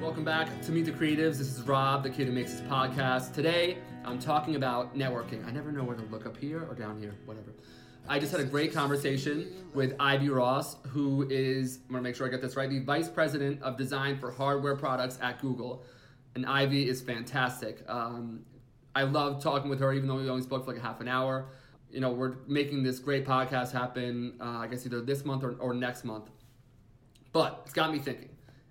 Welcome back to Meet the Creatives. This is Rob, the kid who makes this podcast. Today, I'm talking about networking. I never know where to look up here or down here, whatever. I just had a great conversation with Ivy Ross, who is, I'm gonna make sure I get this right, the Vice President of Design for Hardware Products at Google. And Ivy is fantastic. Um, I love talking with her, even though we only spoke for like a half an hour. You know, we're making this great podcast happen, uh, I guess either this month or, or next month. But it's got me thinking.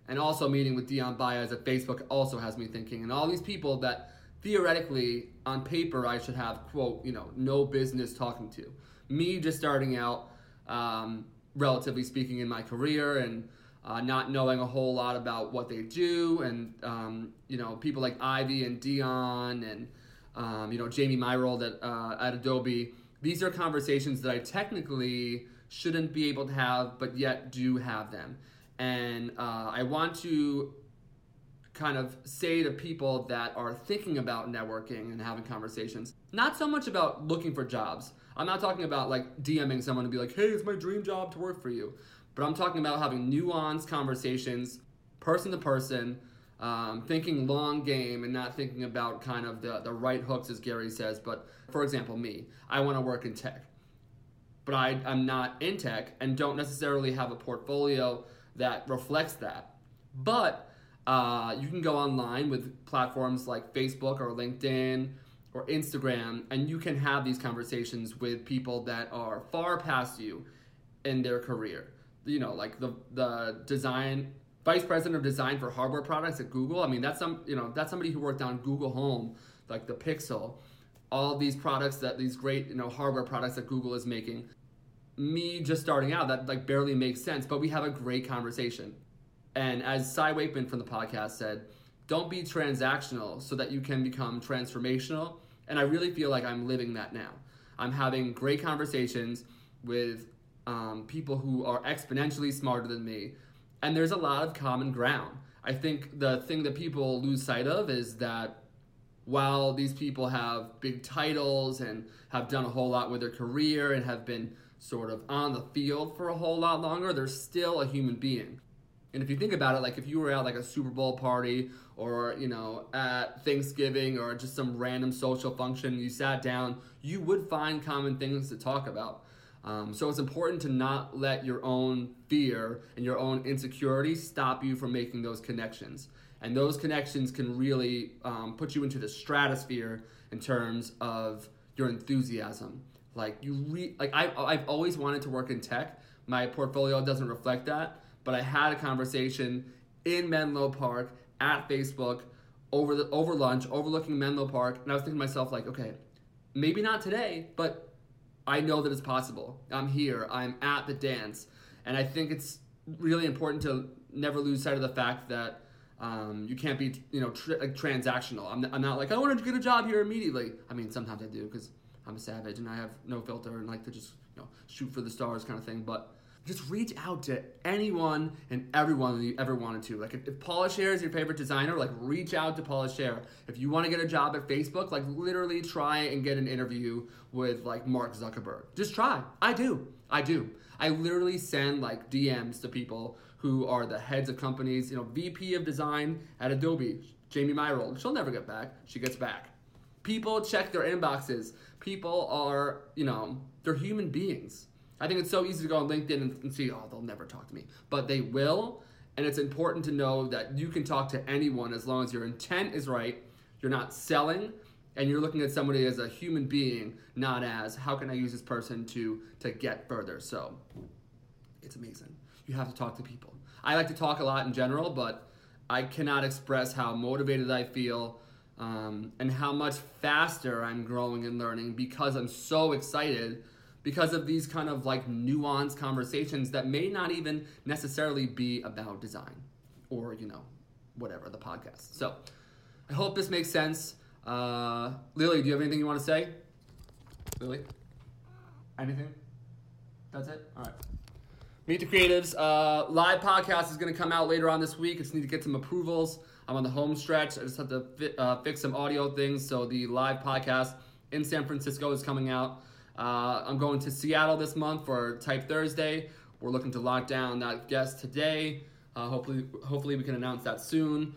And also meeting with Dion Baez at Facebook also has me thinking. And all these people that theoretically, on paper, I should have, quote, you know, no business talking to. Me just starting out, um, relatively speaking, in my career and uh, not knowing a whole lot about what they do. And, um, you know, people like Ivy and Dion and, um, you know, Jamie Myrold at, uh, at Adobe. These are conversations that I technically shouldn't be able to have, but yet do have them. And uh, I want to kind of say to people that are thinking about networking and having conversations, not so much about looking for jobs. I'm not talking about like DMing someone to be like, hey, it's my dream job to work for you. But I'm talking about having nuanced conversations, person to person, um, thinking long game and not thinking about kind of the, the right hooks, as Gary says. But for example, me, I want to work in tech, but I, I'm not in tech and don't necessarily have a portfolio that reflects that. But uh, you can go online with platforms like Facebook or LinkedIn or Instagram, and you can have these conversations with people that are far past you in their career. You know, like the the design vice president of design for hardware products at Google. I mean, that's some you know that's somebody who worked on Google Home, like the Pixel, all these products that these great you know hardware products that Google is making me just starting out that like barely makes sense but we have a great conversation. And as cy wakeman from the podcast said don't be transactional so that you can become transformational. And i really feel like i'm living that now. I'm having great conversations with um, people who are exponentially smarter than me and there's a lot of common ground. I think the thing that people lose sight of is that while these people have big titles and have done a whole lot with their career and have been sort of on the field for a whole lot longer, they're still a human being. And if you think about it, like if you were at like a Super Bowl party or, you know, at Thanksgiving or just some random social function, you sat down, you would find common things to talk about. Um, so it's important to not let your own fear and your own insecurity stop you from making those connections. And those connections can really um, put you into the stratosphere in terms of your enthusiasm. Like you re- like I I've always wanted to work in tech. My portfolio doesn't reflect that, but I had a conversation in Menlo Park at Facebook over the over lunch, overlooking Menlo Park, and I was thinking to myself like, okay, maybe not today, but I know that it's possible. I'm here. I'm at the dance, and I think it's really important to never lose sight of the fact that um, you can't be you know tr- like transactional. I'm, I'm not like I want to get a job here immediately. I mean, sometimes I do because I'm a savage and I have no filter and like to just you know shoot for the stars kind of thing. But just reach out to anyone and everyone that you ever wanted to. Like if, if Paula Scher is your favorite designer, like reach out to Paula Scher. If you want to get a job at Facebook, like literally try and get an interview with like Mark Zuckerberg. Just try. I do. I do. I literally send like DMs to people who are the heads of companies. You know, VP of design at Adobe, Jamie Myrold. She'll never get back. She gets back. People check their inboxes people are, you know, they're human beings. I think it's so easy to go on LinkedIn and, and see, oh, they'll never talk to me. But they will. And it's important to know that you can talk to anyone as long as your intent is right, you're not selling, and you're looking at somebody as a human being, not as how can I use this person to to get further. So it's amazing. You have to talk to people. I like to talk a lot in general, but I cannot express how motivated I feel um, and how much faster I'm growing and learning because I'm so excited because of these kind of like nuanced conversations that may not even necessarily be about design or, you know, whatever, the podcast. So I hope this makes sense. Uh, Lily, do you have anything you want to say? Lily? Anything? That's it? All right. Meet the Creatives. Uh, live podcast is going to come out later on this week. I just need to get some approvals. I'm on the home stretch. I just have to fit, uh, fix some audio things. So the live podcast in San Francisco is coming out. Uh, I'm going to Seattle this month for Type Thursday. We're looking to lock down that guest today. Uh, hopefully, hopefully we can announce that soon.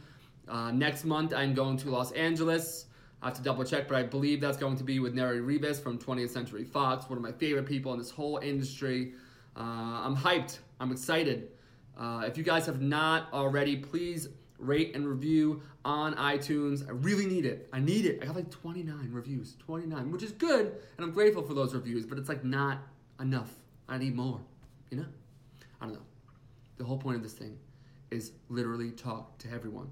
Uh, next month, I'm going to Los Angeles. I have to double check, but I believe that's going to be with Neri Ribas from 20th Century Fox, one of my favorite people in this whole industry. Uh, I'm hyped. I'm excited. Uh, if you guys have not already, please rate and review on iTunes. I really need it. I need it. I got like 29 reviews, 29, which is good, and I'm grateful for those reviews, but it's like not enough. I need more, you know? I don't know. The whole point of this thing is literally talk to everyone.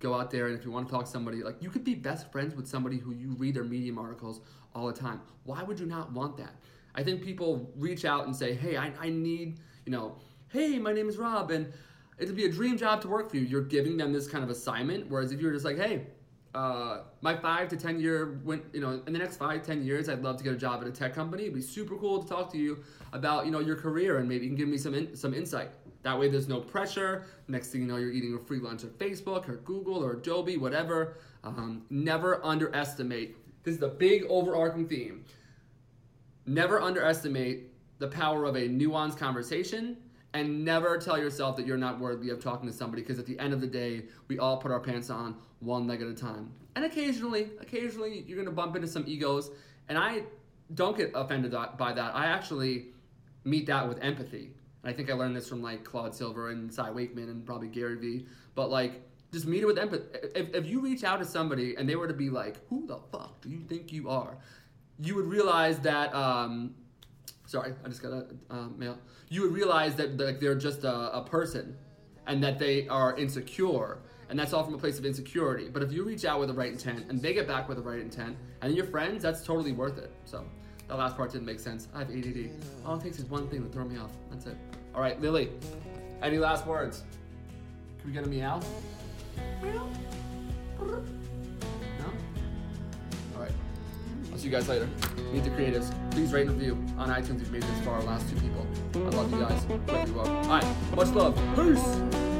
Go out there, and if you want to talk to somebody, like you could be best friends with somebody who you read their Medium articles all the time. Why would you not want that? I think people reach out and say, hey, I, I need, you know, hey, my name is Rob, and it'd be a dream job to work for you. You're giving them this kind of assignment, whereas if you're just like, hey, uh, my five to ten year, when you know, in the next five ten years, I'd love to get a job at a tech company. It'd be super cool to talk to you about you know your career and maybe you can give me some in, some insight. That way, there's no pressure. Next thing you know, you're eating a free lunch at Facebook or Google or Adobe, whatever. Um, never underestimate. This is the big overarching theme. Never underestimate the power of a nuanced conversation and never tell yourself that you're not worthy of talking to somebody because at the end of the day we all put our pants on one leg at a time and occasionally occasionally you're going to bump into some egos and i don't get offended by that i actually meet that with empathy i think i learned this from like claude silver and cy wakeman and probably gary vee but like just meet it with empathy if, if you reach out to somebody and they were to be like who the fuck do you think you are you would realize that um, sorry, I just got a uh, mail. You would realize that like they're just a, a, person, and that they are insecure, and that's all from a place of insecurity. But if you reach out with the right intent, and they get back with the right intent, and you're friends, that's totally worth it. So that last part didn't make sense. I have ADD. All it takes is one thing to throw me off. That's it. All right, Lily. Any last words? Can we get a meow? Meow. No? All right. I'll see you guys later. Meet the creatives. Please rate and review on iTunes if you made this far. Last two people. I love you guys. Wherever you are. All right. Much love. Peace.